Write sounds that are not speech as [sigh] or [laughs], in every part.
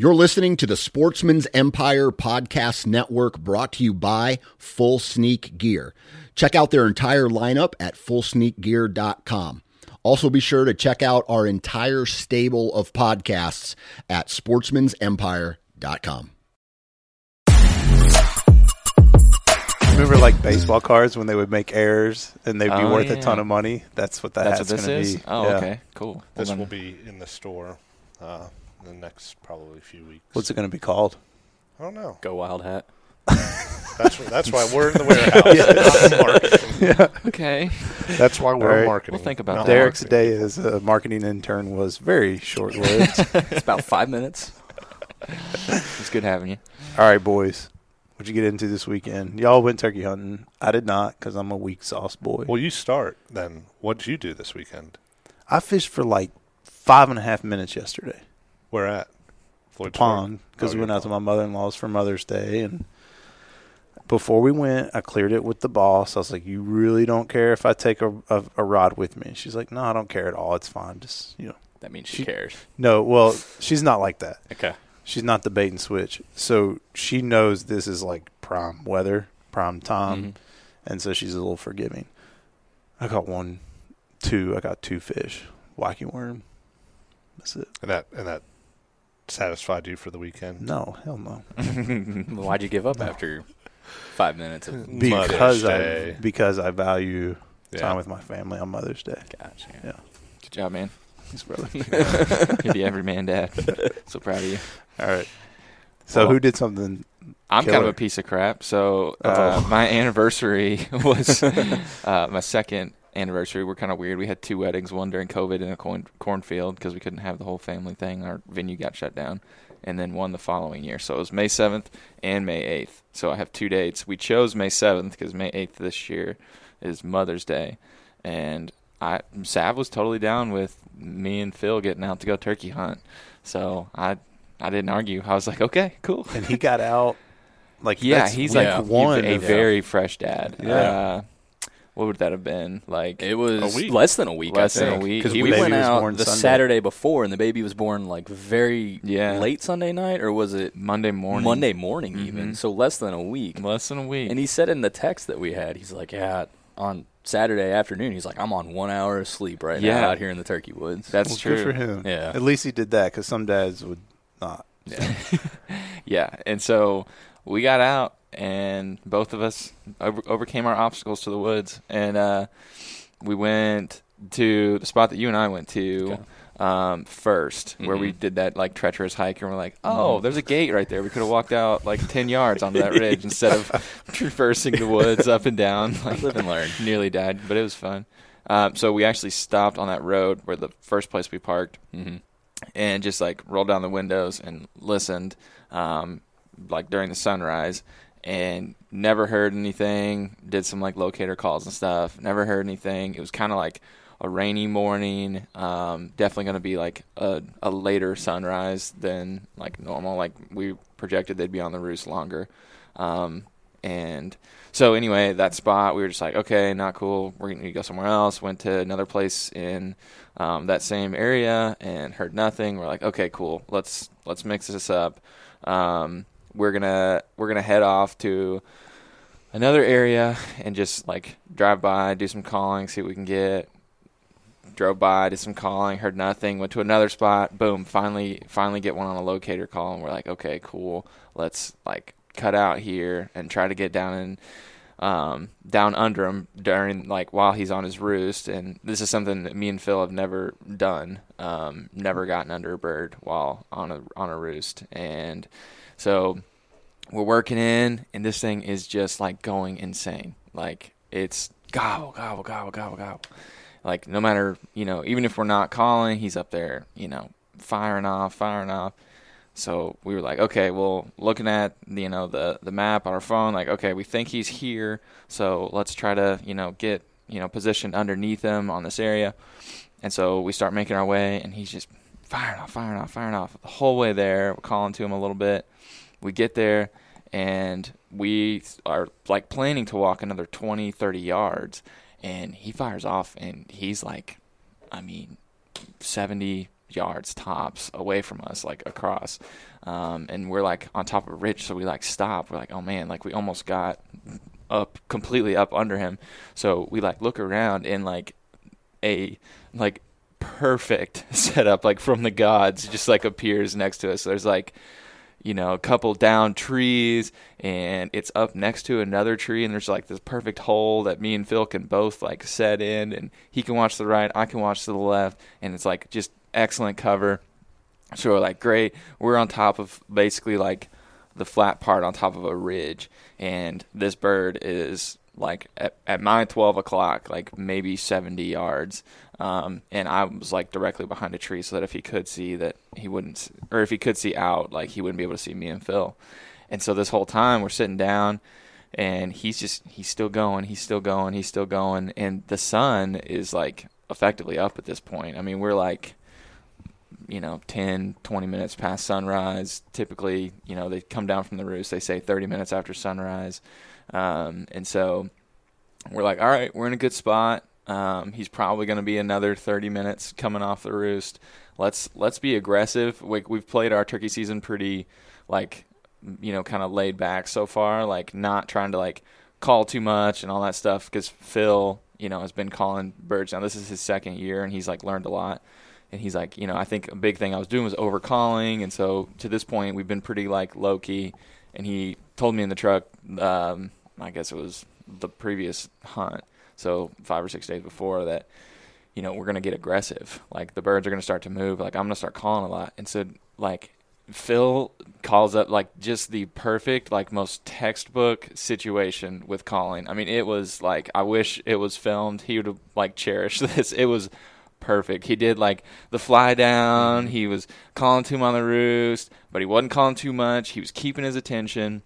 You're listening to the Sportsman's Empire Podcast Network brought to you by Full Sneak Gear. Check out their entire lineup at fullsneakgear.com. Also, be sure to check out our entire stable of podcasts at sportsmansempire.com. Remember, like baseball cards when they would make errors and they'd be Oh, worth yeah. a ton of money. That's what that That's hat's what this going to is. be. Oh, Yeah. okay, cool. Well, This then- will be in the store uh, in the next probably few weeks. What's it going to be called? I don't know. Go Wild Hat. [laughs] That's that's why we're in the warehouse. [laughs] not marketing. [laughs] okay. That's why we're All right. marketing. We'll think about not that. Derek's marketing. day as a uh, marketing intern was very short lived. It's about five minutes. It's good having you. All right, boys. What'd you get into this weekend? Y'all went turkey hunting. I did not because I'm a weak sauce boy. Well, you start then. What'd you do this weekend? I fished for like five and a half minutes yesterday. Where at? The Floyd pond because Oh, we went out to my mother in law's for Mother's Day and before we went, I cleared it with the boss. I was like, "You really don't care if I take a, a, a rod with me?" She's like, "No, I don't care at all. It's fine. Just you know." That means She- she cares. No, well, she's not like that. Okay. She's not the bait and switch. So she knows this is like prime weather, prime time, Mhm. and so she's a little forgiving. I got one, two. I got two fish, wacky worm. That's it. And that and that satisfied you for the weekend. No, hell no. [laughs] Why'd you give up after five minutes of Because Mother's I Day. because I value Yeah. time with my family on Mother's Day. Gotcha. Yeah. Good job, man. Thanks, brother. [laughs] You're the everyman dad. [laughs] So proud of you. All right. So Well- who did something? I'm kind of a piece of crap. So uh, Oh. my anniversary was uh, my second anniversary. We're kind of weird. We had two weddings, one during COVID in a corn cornfield because we couldn't have the whole family thing. Our venue got shut down, and then one the following year. So it was May 7th and May 8th. So I have two dates. We chose May 7th because May 8th this year is Mother's Day, and I Sav was totally down with me and Phil getting out to go turkey hunt. So I I didn't argue. I was like, okay, cool. And he got out. Like Yeah, he's week like one. a of- very fresh dad. Yeah. Uh, what would that have been like? It was A week. less than a week. Less I than a week. Because we baby went was out born the Sunday. Saturday before, and the baby was born like very Yeah. late Sunday night, or was it Monday morning. Monday morning even? Mhm. So less than a week. Less than a week. And he said in the text that we had, he's like, "Yeah, on Saturday afternoon, he's like, I'm on one hour of sleep right Yeah. now out here in the turkey woods." That's well, true. Good for him. Yeah. At least he did that because some dads would not. Yeah. [laughs] yeah. And so we got out, and both of us over- overcame our obstacles to the woods, and uh, we went to the spot that you and I went to. Okay. Um, first, where we Mhm. did that like treacherous hike, and we're like, "Oh, Mhm. there's a gate right there. We could have walked out like ten yards onto that ridge instead of [laughs] traversing the woods up and down." Like, [laughs] Live and learn. nearly died, but it was fun. Um, so we actually stopped on that road where the first place we parked, hmm and just like rolled down the windows and listened, um, like during the sunrise, and never heard anything. Did some like locator calls and stuff. Never heard anything. It was kind of like a rainy morning. Um, definitely going to be like a, a later sunrise than like normal. Like we projected they'd be on the roost longer. Um, and so anyway, that spot we were just like, okay, not cool. We're gonna go somewhere else. Went to another place in um, that same area and heard nothing. We're like, okay, cool. Let's let's mix this up. Um, we're gonna we're gonna head off to another area and just like drive by, do some calling, see what we can get. Drove by, did some calling, heard nothing. Went to another spot. Boom! Finally, finally get one on a locator call, and we're like, okay, cool. Let's like cut out here and try to get down and um, down under him during like while he's on his roost. And this is something that me and Phil have never done. Um, never gotten under a bird while on a on a roost. And so we're working in, and this thing is just like going insane. Like it's gobble gobble gobble gobble gobble. Like no matter you know, even if we're not calling, he's up there, you know, firing off, firing off. So we were like, okay, well, looking at you know the the map on our phone, like, okay, we think he's here, so let's try to you know get you know positioned underneath him on this area. And so we start making our way, and he's just firing off, firing off, firing off the whole way there. We're calling to him a little bit. We get there, and we are like planning to walk another 20, 30 yards, and he fires off, and he's like, I mean, 70, yards tops away from us, like across. Um, and we're like on top of a ridge, so we like stop. We're like, oh man, like we almost got up completely up under him. So we like look around and like a like perfect [laughs] setup like from the gods just like appears next to us. There's like you know, a couple down trees and it's up next to another tree and there's like this perfect hole that me and Phil can both like set in and he can watch the right, I can watch to the left and it's like just excellent cover. So we're like great. We're on top of basically like the flat part on top of a ridge and this bird is like at, at my 12 o'clock like maybe 70 yards um, and I was like directly behind a tree so that if he could see that he wouldn't, or if he could see out, like he wouldn't be able to see me and Phil. And so this whole time we're sitting down and he's just, he's still going, he's still going, he's still going. And the sun is like effectively up at this point. I mean, we're like, you know, 10, 20 minutes past sunrise. Typically, you know, they come down from the roost, they say 30 minutes after sunrise. Um, and so we're like, all right, we're in a good spot. Um, he's probably going to be another 30 minutes coming off the roost. Let's let's be aggressive. We, we've played our turkey season pretty, like, you know, kind of laid back so far. Like, not trying to like call too much and all that stuff. Because Phil, you know, has been calling birds now. This is his second year, and he's like learned a lot. And he's like, you know, I think a big thing I was doing was over calling, and so to this point, we've been pretty like low key. And he told me in the truck, um, I guess it was the previous hunt so five or six days before that, you know, we're gonna get aggressive. Like the birds are gonna start to move. Like I'm gonna start calling a lot. And so like Phil calls up like just the perfect, like most textbook situation with calling. I mean, it was like I wish it was filmed. He would have like cherished [laughs] this. It was perfect. He did like the fly down. Mm-hmm. He was calling to him on the roost, but he wasn't calling too much. He was keeping his attention,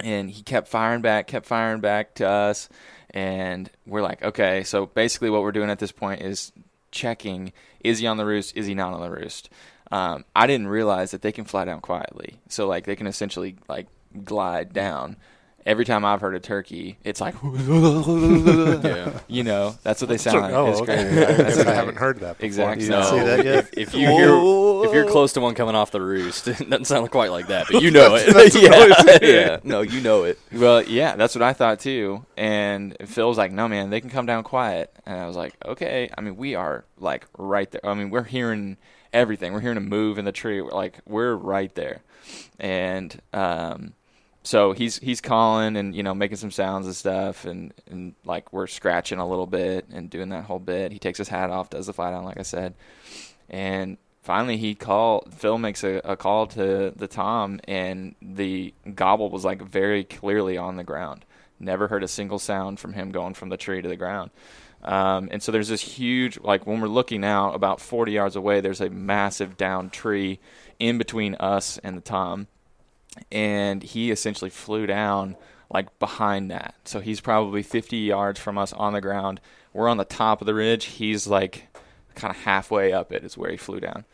and he kept firing back, kept firing back to us and we're like, okay, so basically what we're doing at this point is checking: is he on the roost? Is he not on the roost? Um, I didn't realize that they can fly down quietly, so like they can essentially like glide down every time I've heard a turkey, it's like, yeah. you know, that's what they sound like. Oh, okay. I, I haven't heard that. Before. Exactly. You no. see that yet? If, if you hear, if you're close to one coming off the roost, [laughs] it doesn't sound quite like that, but you know it. [laughs] [laughs] yeah. yeah, no, you know it. Well, yeah, that's what I thought too. And Phil was like, "No, man, they can come down quiet." And I was like, "Okay." I mean, we are like right there. I mean, we're hearing everything. We're hearing a move in the tree. We're like, we're right there. And um, so he's he's calling and you know making some sounds and stuff and and like we're scratching a little bit and doing that whole bit. He takes his hat off, does the fly down like I said, and finally he called. Phil makes a, a call to the tom and the gobble was like very clearly on the ground. Never heard a single sound from him going from the tree to the ground. Um, and so there's this huge, like when we're looking out about 40 yards away, there's a massive down tree in between us and the tom and he essentially flew down like behind that. So he's probably 50 yards from us on the ground. We're on the top of the ridge. He's like kind of halfway up it is where he flew down.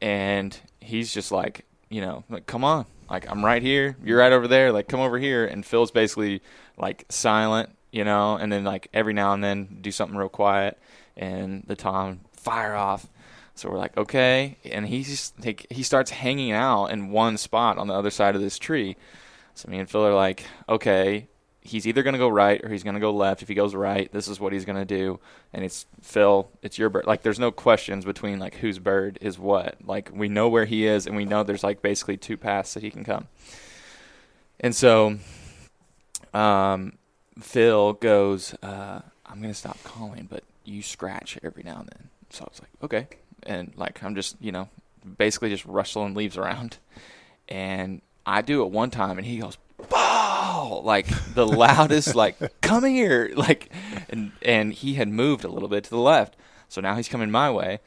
And he's just like, you know, like come on. Like I'm right here. You're right over there. Like come over here and Phil's basically like silent, you know, and then like every now and then do something real quiet and the tom fire off so we're like, okay, and he just like, he starts hanging out in one spot on the other side of this tree. So me and Phil are like, okay, he's either to go right or he's to go left. If he goes right, this is what he's to do. And it's Phil, it's your bird. Like there's no questions between like whose bird is what. Like we know where he is and we know there's like basically two paths that he can come. And so um, Phil goes, uh, I'm to stop calling, but you scratch every now and then. So I was like, okay and like I'm just you know basically just rustling leaves around, and I do it one time, and he goes ball! Like the [laughs] loudest like come here! Like and and he had moved a little bit to the left. So now he's coming my way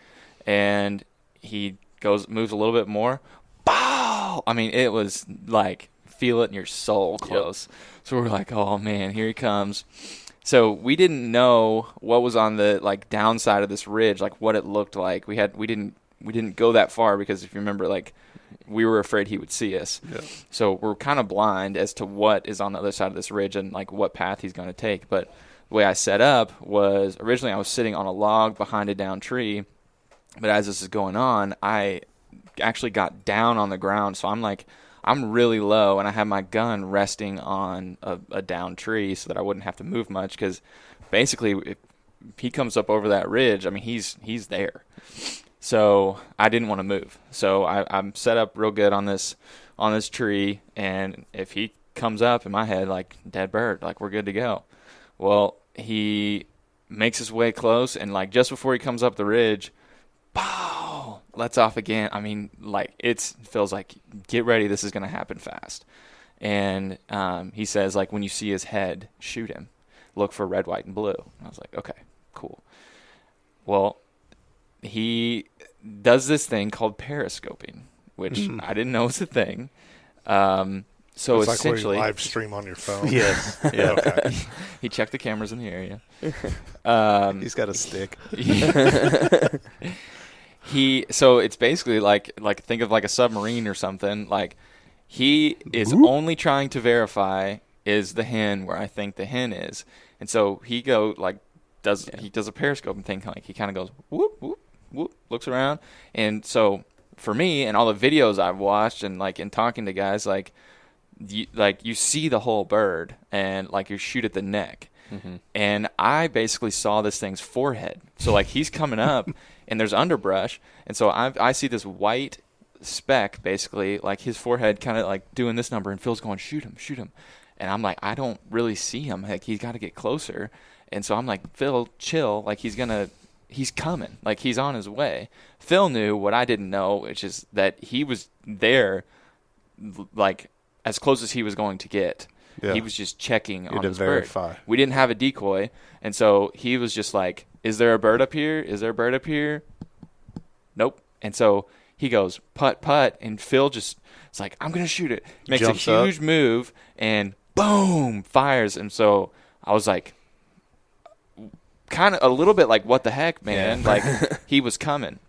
and he goes moves a little bit more. Bow i mean it was like feel it in your soul close. Yep. so we're like oh man here he comes so we didn't know what was on the like downside of this ridge, like what it looked like. We had we didn't we didn't go that far because if you remember, like we were afraid he would see us. Yeah. So we're kind of blind as to what is on the other side of this ridge and like what path he's going to take. But the way I set up was originally I was sitting on a log behind a down tree, But as this is going on, I actually got down on the ground, so I'm like I'm really low, and I have my gun resting on a, a down tree so that I wouldn't have to move much because basically if he comes up over that ridge, I mean he's he's there. So I didn't want to move. So I, I'm set up real good on this on this tree, and if he comes up in my head like dead bird, like we're good to go. Well, he makes his way close, and like just before he comes up the ridge, pow, lets off again. I mean, like it feels like get ready, this is gonna happen fast. And um, he says like when you see his head, shoot him. Look for red, white, and blue. And I was like, okay, cool. Well, he does this thing called periscoping, which Hmm. I didn't know was a thing. Um, so it's like where essentially, live stream on your phone. [laughs] Yes. [laughs] Yeah. Okay. [laughs] he checked the cameras in the area. Um, He's got a stick. He so it's basically like like think of like a submarine or something. Like he is only trying to verify is the hen where I think the hen is, and so he go like does he does a periscope and thing like he kind of goes whoop whoop whoop looks around, and so for me and all the videos I've watched and like in talking to guys like you, like you see the whole bird and like you shoot at the neck. Mm-hmm. And i basically saw this thing's forehead. So like he's coming up [laughs] and there's underbrush and so i i see this white speck basically like his forehead kind of like doing this number and phil's going shoot him shoot him and i'm like i don't really see him like he's got to get closer and so i'm like phil chill like he's gonna he's coming like he's on his way phil knew what i didn't know which is that he was there like as close as he was going to get. Yeah. He was just checking had on to this verify. bird. We didn't have a decoy, and so he was just like, "Is there a bird up here? Is there a bird up here?" Nope. And so he goes putt putt, and Phil just it's like, "I'm gonna shoot it." Makes Jumps a up. huge move and boom fires. And so I was like, kind of a little bit like, "What the heck, man?" Like [laughs] he was coming.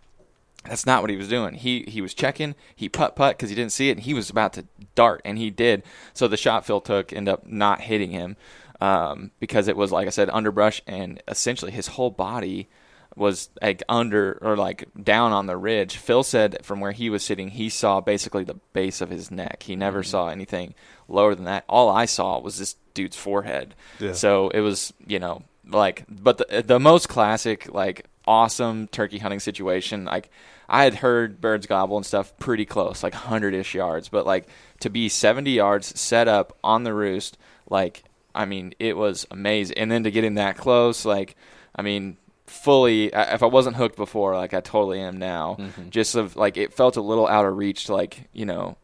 That's not what he was doing. He he was checking. He putt putt because he didn't see it, and he was about to dart, and he did. So the shot Phil took ended up not hitting him um, because it was like I said underbrush, and essentially his whole body was like under or like down on the ridge. Phil said from where he was sitting, he saw basically the base of his neck. He never saw anything lower than that. All I saw was this dude's forehead. Yeah. So it was you know like but the the most classic like awesome turkey hunting situation like I had heard birds gobble and stuff pretty close like 100ish yards but like to be 70 yards set up on the roost like I mean it was amazing. And then to get in that close like I mean fully if I wasn't hooked before like I totally am now. Mm-hmm. Just of like it felt a little out of reach to like you know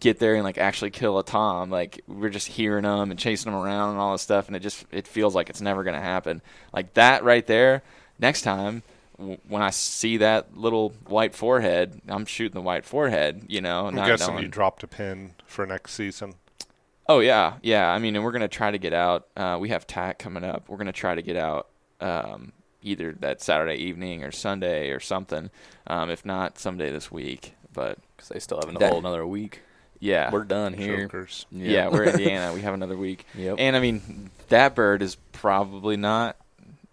get there and like actually kill a tom. Like we're just hearing them and chasing them around and all this stuff and it just it feels like it's never going to happen. Like that right there next time w- when I see that little white forehead I'm shooting the white forehead you know I'm not guessing knowing- you dropped a pin for next season. Oh yeah, yeah. I mean, and we're gonna try to get out. Uh, we have TAC coming up. We're gonna try to get out um, either that Saturday evening or Sunday or something. Um, if not, someday this week. But because they still have a whole another week. yeah, We're done here. Jokers. yeah, we're in [laughs] Indiana. We have another week. Yep. And I mean, that bird is probably not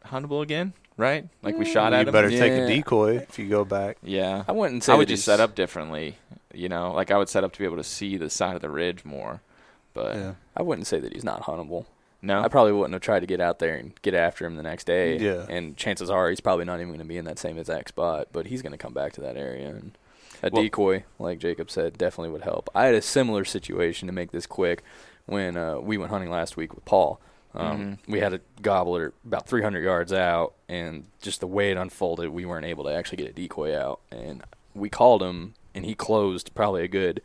huntable again, right? Like we shot at You him. You better take a decoy if you go back. Yeah, I wouldn't say I would just he's- set up differently. You know, like I would set up to be able to see the side of the ridge more. But Yeah. I wouldn't say that he's not huntable. no, I probably wouldn't have tried to get out there and get after him the next day. Yeah. And chances are he's probably not even going to be in that same exact spot, but he's going to come back to that area. And a Well- decoy, like Jacob said, definitely would help. I had a similar situation to make this quick when uh, we went hunting last week with Paul. Um, We had a gobbler about 300 yards out, and just the way it unfolded, we weren't able to actually get a decoy out. And we called him, and he closed probably a good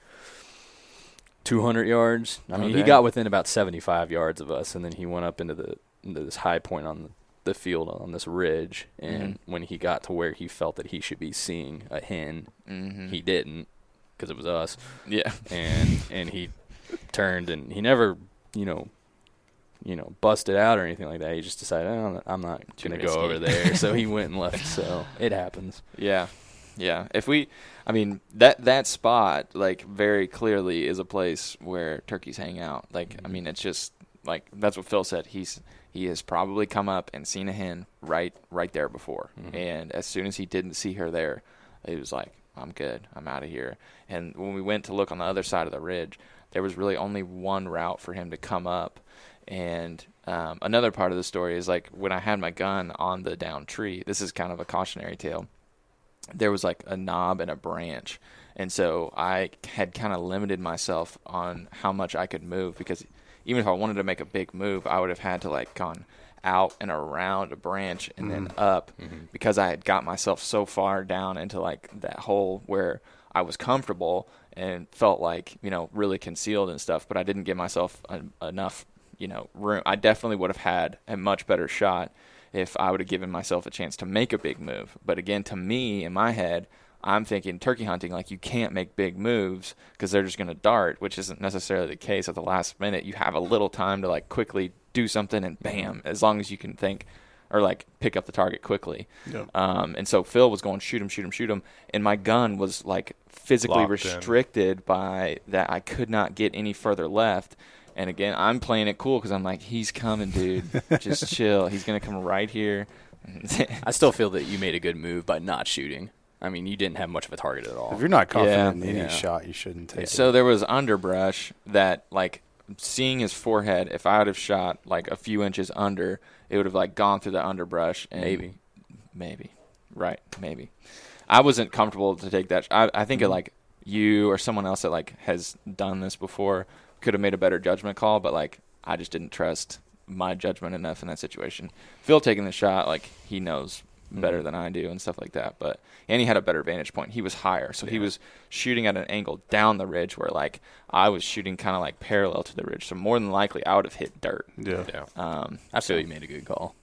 200 yards. I Oh, mean, he got within about 75 yards of us, and then he went up into the into this high point on the, the field on this ridge. And when he got to where he felt that he should be seeing a hen, Mhm. he didn't because it was us. yeah, And and he turned and he never, you know, you know, busted out or anything like that. He just decided, oh, I'm not gonna go over there. so he [laughs] went and left. So it happens. Yeah, yeah. If we, I mean that that spot like very clearly is a place where turkeys hang out. Like I mean, it's just like that's what Phil said. He's he has probably come up and seen a hen right right there before. And as soon as he didn't see her there, he was like, I'm good. I'm out of here. And when we went to look on the other side of the ridge, there was really only one route for him to come up. And um, another part of the story is like when I had my gun on the down tree, this is kind of a cautionary tale. There was like a knob and a branch. And so I had kind of limited myself on how much I could move because even if I wanted to make a big move, I would have had to like gone out and around a branch and then mm-hmm. up mm-hmm. because I had got myself so far down into like that hole where I was comfortable and felt like you know really concealed and stuff, but I didn't give myself a, enough you know room. I definitely would have had a much better shot if I would have given myself a chance to make a big move. But again, to me in my head, I'm thinking turkey hunting like you can't make big moves because they're just going to dart, which isn't necessarily the case at the last minute. You have a little time to like quickly do something and bam, as long as you can think or like pick up the target quickly. Yep. Um, and so Phil was going shoot him, shoot him, shoot him, and my gun was like physically Locked in. restricted by that I could not get any further left. And again, I'm playing it cool because I'm like, he's coming, dude. Just [laughs] chill. He's gonna come right here. I still feel that you made a good move by not shooting. I mean, you didn't have much of a target at all. If you're not confident Yeah. in any Yeah. shot, you shouldn't take So it. there was underbrush that like seeing his forehead, if I would have shot like a few inches under, it would have like gone through the underbrush and Maybe. maybe. Right, maybe. I wasn't comfortable to take that. sh- I, I think Mm-hmm. it, like you or someone else that like has done this before could have made a better judgment call, but like I just didn't trust my judgment enough in that situation. Phil taking the shot, like he knows better Mm-hmm. than I do and stuff like that. But and he had a better vantage point. He was higher, so he was shooting at an angle down the ridge where like I was shooting kind of like parallel to the ridge. So more than likely, I would have hit dirt. yeah. Yeah. Um, I feel you made a good call.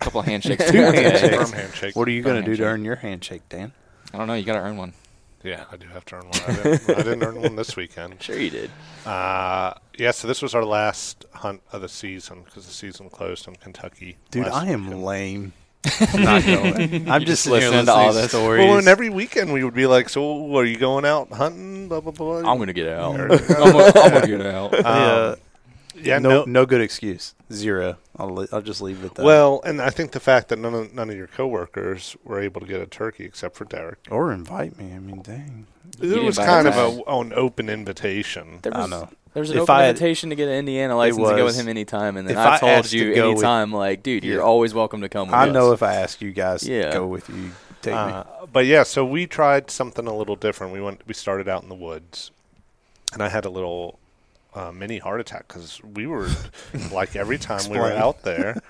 a couple [laughs] handshakes. Two throughout the day. handshakes. Firm handshake. What are you going to do to earn your handshake, Dan? I don't know. You got to earn one. Yeah, I do have to earn one. I [laughs] didn't, I didn't earn one this weekend. Sure, you did. Uh, yeah, so this was our last hunt of the season because the season closed in Kentucky. Dude, last I am weekend. lame. [laughs] not going. [laughs] I'm just, just listening listening to to all all this. stories. Well, and every weekend we would be like, "So, are you going out hunting?" Blah blah blah. I'm gonna get out. I'm gonna, I'm gonna get out. yeah, yeah, no, no, no good excuse. Zero. I'll li- I'll just leave it at that. Well, and I think the fact that none of none of your coworkers were able to get a turkey except for Derek, or invite me. I mean, dang. You it was kind of a, an open invitation. There I was, know. there was an If open I had- invitation to get an Indiana license to go with was. him anytime, and then I I told asked to you go with- anytime, like, dude, you're Yeah. always welcome to come with us. I us. know if I ask you guys Yeah. to go with you, take me. Uh, but yeah, so we tried something a little different. We went. We started out in the woods, and I had a little uh, mini heart attack because we were [laughs] like every time we were out there,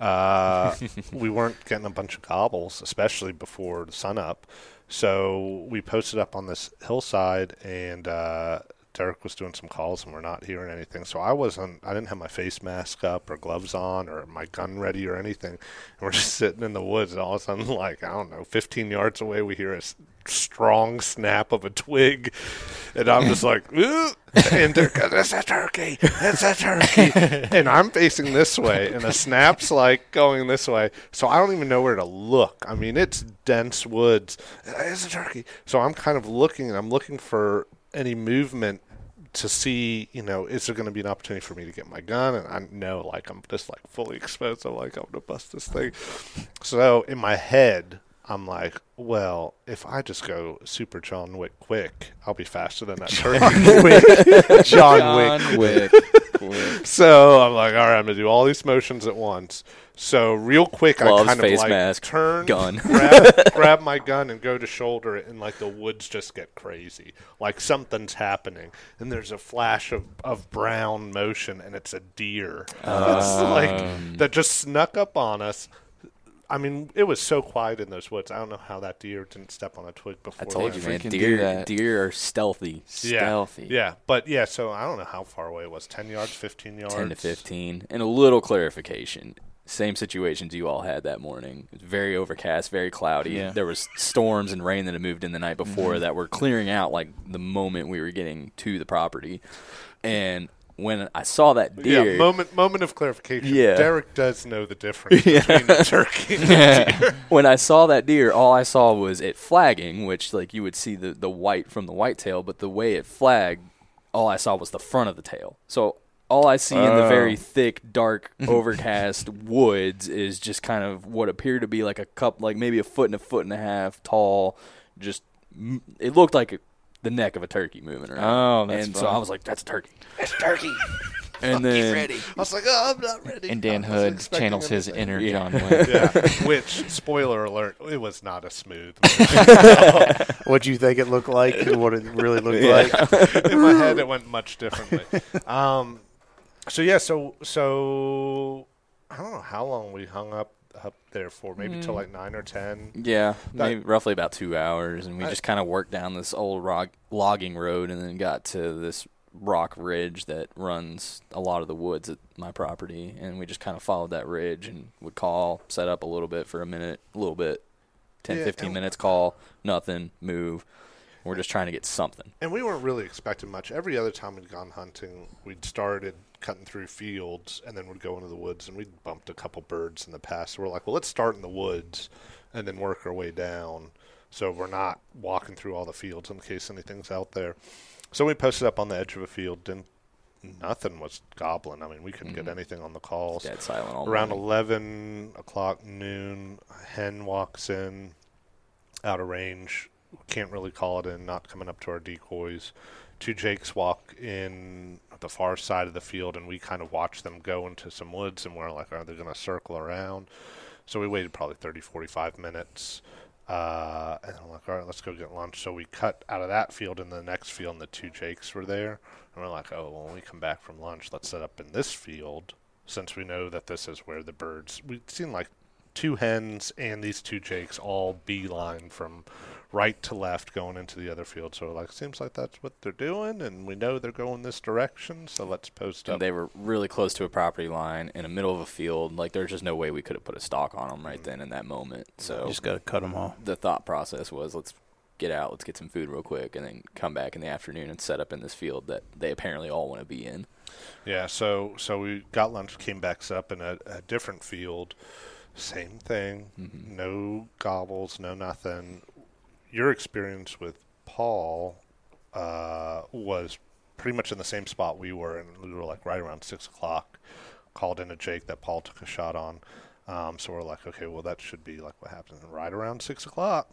uh, [laughs] we weren't getting a bunch of gobbles, especially before the sun up. So we posted up on this hillside, and uh, Derek was doing some calls, and we're not hearing anything. So I wasn't. I didn't have my face mask up or gloves on or my gun ready or anything. And we're [laughs] just sitting in the woods, and all of a sudden, like I don't know, 15 yards away, we hear a strong snap of a twig, and I'm just like, "Ugh." and Derek goes, "It's a turkey! It's a turkey!" [laughs] and I'm facing this way, and the snap's like going this way, so I don't even know where to look. I mean, it's dense woods. It's a turkey, so I'm kind of looking, and I'm looking for any movement to see, you know, is there going to be an opportunity for me to get my gun? And I know, like, I'm just like fully exposed. I'm like, I'm going to bust this thing. So in my head, I'm like, well, if I just go super John Wick quick, I'll be faster than that [laughs] turkey. John Wick. John Wick. Wick. [laughs] so I'm like, all right, I'm going to do all these motions at once. So real quick, Gloves, I kind of face like mask, turn, gun. [laughs] grab, grab my gun, and go to shoulder it, and like the woods just get crazy, like something's happening, and there's a flash of, of brown motion, and it's a deer. [laughs] it's like um. that just snuck up on us. I mean, it was so quiet in those woods. I don't know how that deer didn't step on a twig before. I told that. you, man. freaking do Deer, that. deer are stealthy. Yeah, Stealthy. Yeah, but yeah. So I don't know how far away it was. Ten yards, fifteen yards, Ten to fifteen, and a little clarification. Same situations you all had that morning. It was very overcast, very cloudy. Yeah. There was storms and rain that had moved in the night before mm-hmm. that were clearing out like the moment we were getting to the property. And when I saw that deer, Yeah, moment moment of clarification. Yeah. Derek does know the difference [laughs] between a turkey and a deer. [laughs] when I saw that deer, all I saw was it flagging, which like you would see the the white from the white tail, but the way it flagged, all I saw was the front of the tail. So all I see in the Oh. very thick, dark, [laughs] overcast woods is just kind of what appeared to be like a cup, like maybe a foot and a foot and a half tall. Just it looked like a, the neck of a turkey moving around. Oh, that's and so fun. I was like, "That's a turkey." It's turkey. [laughs] And then ready. I was like, oh, I'm not ready. And Dan I wasn't Hood expecting channels his anything. inner Yeah. John [laughs] Wayne. Yeah. [laughs] Which, spoiler alert, it was not a smooth. What do you think it looked like and what it really looked like? in my head, it went much differently. Um, so yeah, so so I don't know how long we hung up up there for, maybe till hmm. like nine or ten. Yeah, That- maybe roughly about two hours, and we I- just kind of worked down this old rock, logging road, and then got to this rock ridge that runs a lot of the woods at my property, and we just kind of followed that ridge and would call, set up a little bit for a minute, a little bit, 10, Yeah, 15 minutes, call, nothing, move. We're just trying to get something. And we weren't really expecting much. Every other time we'd gone hunting, we'd started cutting through fields and then we'd go into the woods and we'd bumped a couple birds in the past. So we're like, well, let's start in the woods and then work our way down. So we're not walking through all the fields in case anything's out there. So we posted up on the edge of a field. Didn't nothing was gobbling. I mean, we couldn't get mm-hmm. anything on the calls. Dead silent all Around morning. 11 o'clock noon, a hen walks in out of range. Can't really call it in, not coming up to our decoys. Two Jakes walk in the far side of the field, and we kind of watch them go into some woods, and we're like, are they going to circle around? So we waited probably 30, 45 minutes. Uh, and I'm like, all right, let's go get lunch. So we cut out of that field in the next field, and the two Jakes were there. And we're like, oh, when we come back from lunch, let's set up in this field since we know that this is where the birds. We've seen like two hens and these two jakes all beeline from right to left going into the other field. So like, seems like that's what they're doing, and we know they're going this direction. So let's post up. They were really close to a property line in the middle of a field. Like, there's just no way we could have put a stock on them right mm-hmm. then in that moment. So You just got to cut them off. the thought process was let's get out, let's get some food real quick, and then come back in the afternoon and set up in this field that they apparently all want to be in. Yeah, so so we got lunch, came back, set up in a, a different field. Same thing. Mm-hmm. No gobbles, no nothing. Your experience with Paul uh, was pretty much in the same spot we were, and we were like right around six o'clock. Called in a Jake that Paul took a shot on. Um, so we're like, okay, well that should be like what happens. And right around six o'clock,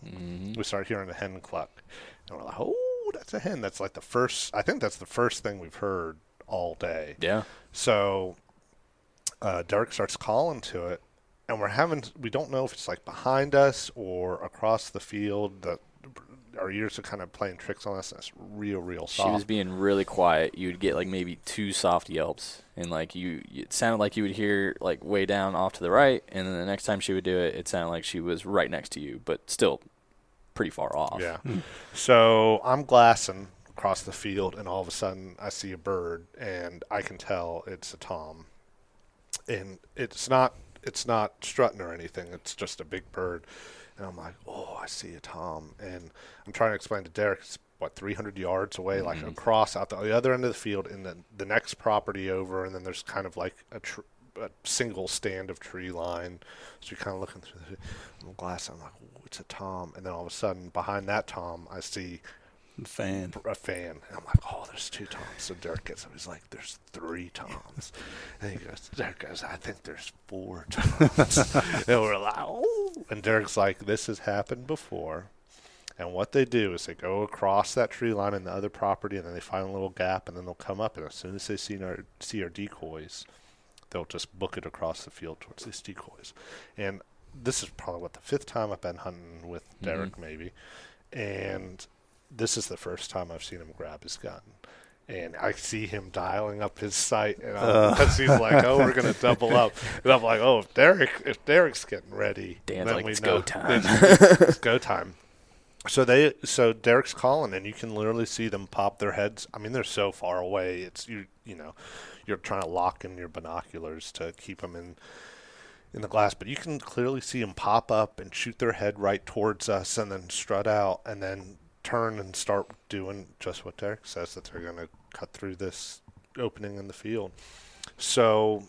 we start hearing a hen cluck, and we're like, oh, that's a hen. That's like the first. I think that's the first thing we've heard all day. Yeah. So uh, Derek starts calling to it, and we're having we don't know if it's like behind us or across the field. That our ears are kind of playing tricks on us. And it's real, real soft. She soft. was being really quiet. You'd get like maybe two soft yelps, and like you, it sounded like you would hear like way down off to the right, and then the next time she would do it, it sounded like she was right next to you, but still pretty far off. yeah. Hmm. So I'm glassing across the field, and all of a sudden I see a bird, and I can tell it's a tom. And it's not it's not strutting or anything. It's just a big bird. And I'm like, oh, I see a tom. And I'm trying to explain to Derek, it's what 300 yards away, like mm-hmm. across out the, the other end of the field, in the the next property over, and then there's kind of like a, tr- a single stand of tree line. So you're kind of looking through the glass. I'm like, oh, it's a tom. And then all of a sudden, behind that tom, I see Fan. a fan. And I'm like, oh, there's two toms. So Derek gets up. He's like, there's three toms. and he goes, Derek goes, I think there's four toms. [laughs] and we're like, oh. And Derek's like, this has happened before. And what they do is they go across that tree line in the other property, and then they find a little gap, and then they'll come up. And as soon as they see our see our decoys, they'll just book it across the field towards these decoys. And this is probably what the fifth time I've been hunting with Derek, mm-hmm. maybe. And this is the first time I've seen him grab his gun. And I see him dialing up his sight, and I'm, uh. because he's like, "Oh, we're gonna [laughs] double up," and I'm like, "Oh, if Derek, if Derek's getting ready, Dan's then like, we "It's know go time." It's, [laughs] it's go time." So they, so Derek's calling, and you can literally see them pop their heads. I mean, they're so far away. It's you, you know, you're trying to lock in your binoculars to keep them in in the glass, but you can clearly see them pop up and shoot their head right towards us, and then strut out, and then turn and start doing just what Derek says that they're going to cut through this opening in the field. So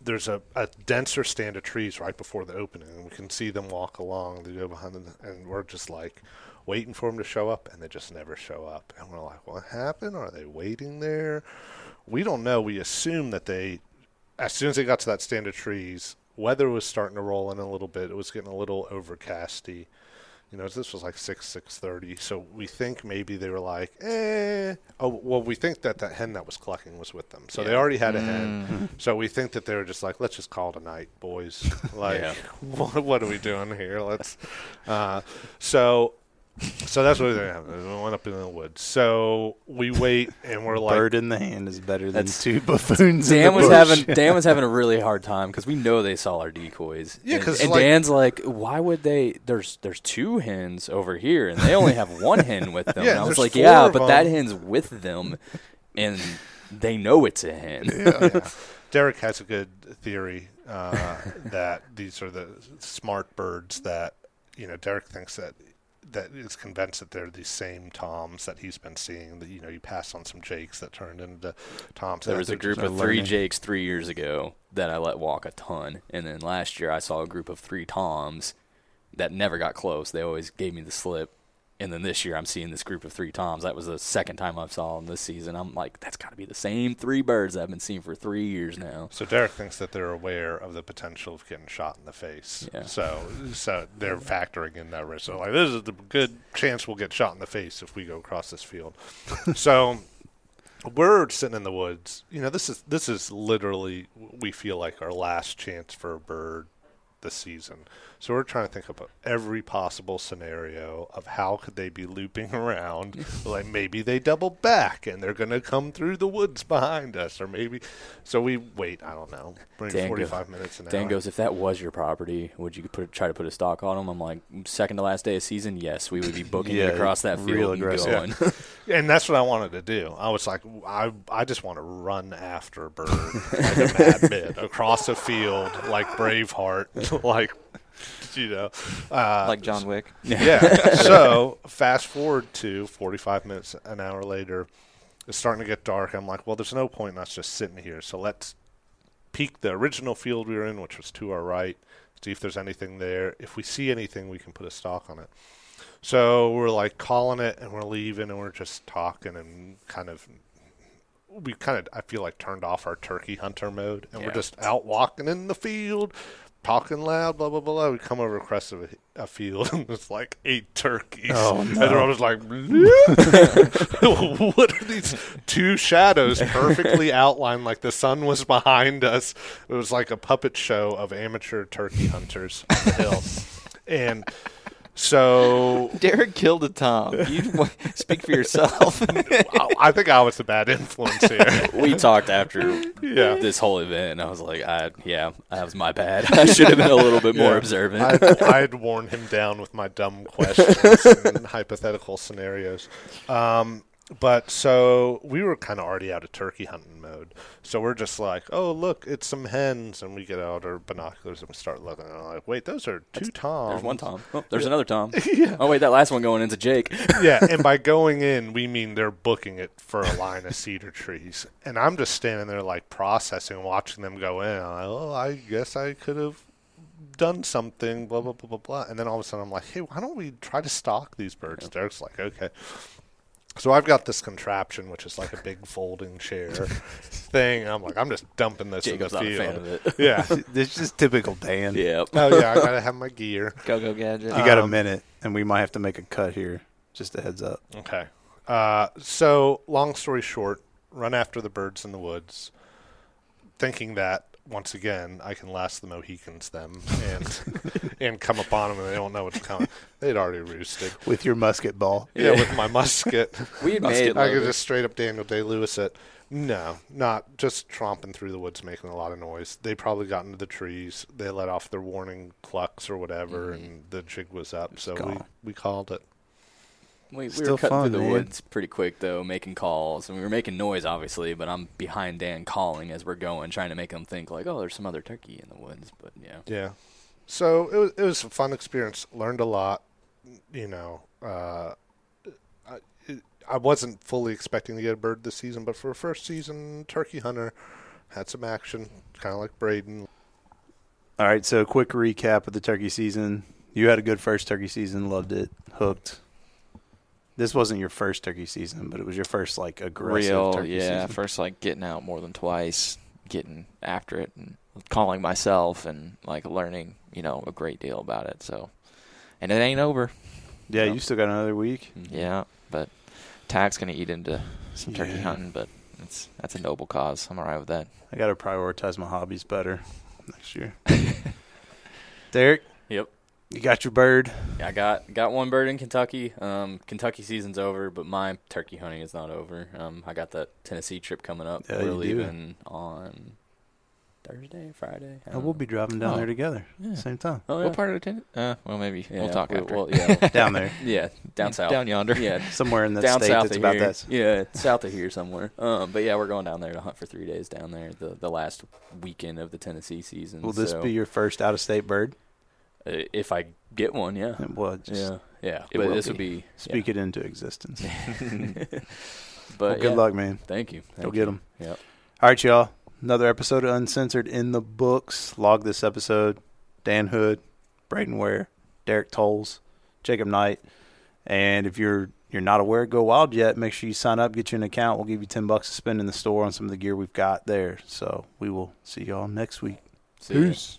there's a, a denser stand of trees right before the opening, and we can see them walk along. They go behind them, and we're just like, waiting for them to show up, and they just never show up. And we're like, what happened? Are they waiting there? We don't know. We assume that they, as soon as they got to that stand of trees, weather was starting to roll in a little bit. It was getting a little overcasty. You know, this was like six six thirty, so we think maybe they were like, eh. Oh, well, we think that that hen that was clucking was with them, so they already had a hen. So we think that they were just like, let's just call it a night, boys. [laughs] Like, Yeah. [laughs] what, what are we doing here? Let's. Uh, so, so that's what we We went up in the woods. So we wait, and we're like, Bird in the hand is better than That's- two buffoons. in Dan the was bush. having [laughs] Dan was having a really hard time because we know they saw our decoys. Yeah, And- 'cause, and, like- Dan's like, why would they? There's there's two hens over here, and they only have one hen with them. [laughs] Yeah, and I was there's like, four yeah, of but that them. hen's with them, and they know it's a hen. yeah. Derek has a good theory uh, [laughs] that these are the smart birds that you know. Derek thinks that that is convinced that they're the same toms that he's been seeing. That you know, you pass on some jakes that turned into toms. There was a group of three learning. jakes three years ago that I let walk a ton, and then last year I saw a group of three toms that never got close. They always gave me the slip. And then this year I'm seeing this group of three toms. That was the second time I saw them this season. I'm like, that's got to be the same three birds that I've been seeing for three years now. So Derek thinks that they're aware of the potential of getting shot in the face. Yeah. So so they're factoring in that risk. So like this is the good chance we'll get shot in the face if we go across this field. [laughs] so we're sitting in the woods. You know, this is this is literally we feel like our last chance for a bird this season. So we're trying to think about every possible scenario of how could they be looping [laughs] around. [laughs] like maybe they double back and they're going to come through the woods behind us, or maybe. So we wait. I don't know, go- forty-five minutes an Dan hour. goes, if that was your property, would you put try to put a stock on them? I'm like, second to last day of season, yes, we would be booking Yeah, it across that field and going. [laughs] and that's what I wanted to do. I was like, I I just want to run after a bird like a mad mid across a field like Braveheart, [laughs] like you know, uh, like John Wick. yeah. [laughs] so fast forward to 45 minutes, an hour later, it's starting to get dark. I'm like, well, there's no point in us just sitting here. So let's peek the original field we were in, which was to our right, see if there's anything there. If we see anything, we can put a stock on it. So we're like calling it, and we're leaving, and we're just talking and kind of. We kind of, I feel like, turned off our turkey hunter mode, and we're just out walking in the field, talking loud, blah blah blah. We come over across a, a field, [laughs] and it's like eight turkeys. Oh, And no. they're all just like, [laughs] what are these two shadows perfectly [laughs] outlined? Like the sun was behind us. It was like a puppet show of amateur turkey hunters on the hill, and so [laughs] Derek killed a tom. You [laughs] speak for yourself. I, think I was the bad influence here. [laughs] we talked after Yeah. this whole event, and I was like, I, yeah, that was my bad. I should have been a little bit more Yeah. observant. I had worn him down with my dumb questions and hypothetical scenarios. Um, but so we were kind of already out of turkey hunting mode. So we're just like, oh, look, it's some hens. And we get out our binoculars and we start looking. And I'm like, wait, those are two toms. There's one Tom. Oh, there's another Tom. [laughs] Oh wait, that last one going into Jake. [laughs] yeah, and by [laughs] going in, we mean they're booking it for a line of cedar trees. And I'm just standing there, like, processing, watching them go in. I'm like, oh, I guess I could have done something, blah, blah, blah, blah, blah. And then all of a sudden, I'm like, hey, why don't we try to stalk these birds? Derek's like, okay. So I've got this contraption, which is like a big folding chair [laughs] thing. I'm like, I'm just dumping this in the Jacob's not a fan of it. [laughs] Yeah. [laughs] This is just typical Dan. Yep. oh, yeah, I got to have my gear. go go gadget. You got a Um, minute, and we might have to make a cut here. Just a heads up. Okay. Uh, so, long story short, run after the birds in the woods, thinking that once again I can last the Mohicans them and [laughs] and come upon them and they don't know what's coming. They'd already roosted. With your musket ball. Yeah, with my musket, [laughs] We had Musket made I could just straight up Daniel Day Lewis it. No, not just tromping through the woods, making a lot of noise. They probably got into the trees. They let off their warning clucks or whatever, mm-hmm. and the jig was up. So we, we called it. We, we Still were cutting fun, through the man. woods pretty quick though, making calls, and we were making noise obviously. But I'm behind Dan calling as we're going, trying to make him think like, oh, there's some other turkey in the woods. But yeah, Yeah. So it was it was a fun experience. Learned a lot. You know, uh, I, it, I wasn't fully expecting to get a bird this season, but for a first season turkey hunter, had some action, kind of like Brayden. All right, so quick recap of the turkey season. You had a good first turkey season, loved it, hooked. This wasn't your first turkey season, but it was your first like aggressive Real, turkey yeah. season. First, like getting out more than twice, getting after it, and calling myself, and like learning, you know, a great deal about it. So, and it ain't over. yeah, Yeah. you still got another week. Mm-hmm. Yeah, but tag's gonna eat into some turkey Yeah. hunting, but it's that's a noble cause. I'm alright with that. I got to prioritize my hobbies better next year. [laughs] Derek, Yep. You got your bird. I got got one bird in Kentucky. Um, Kentucky season's over, but my turkey hunting is not over. Um, I got that Tennessee trip coming up. Yeah, We're you do. leaving on Thursday, Friday. I Uh, we'll be driving down Oh. there together, Yeah. same time. Oh, yeah. What part of the ten? Uh, well, maybe Yeah, we'll talk we- after. well, yeah, [laughs] Down there, [laughs] yeah, down south, down yonder. Yeah, [laughs] somewhere in the down state south that's of about here. that. Yeah, south of here somewhere. Um, but yeah, we're going down there to hunt for three days down there. The the last weekend of the Tennessee season. Will this so, be your first out-of-state bird? Uh, if I get one? Yeah, Well, just yeah, yeah. It but this be. would be speak it into existence. [laughs] it. well, but good yeah, luck, man. Thank you. Go Thank get them. Yep. All right, y'all. Another episode of Uncensored in the books. Log this episode. Dan Hood, Brayden Ware, Derek Tolles, Jacob Knight. And if you're you're not aware, GoWild yet. Make sure you sign up, get you an account. We'll give you ten bucks to spend in the store on some of the gear we've got there. So we will see y'all next week. See ya. Peace.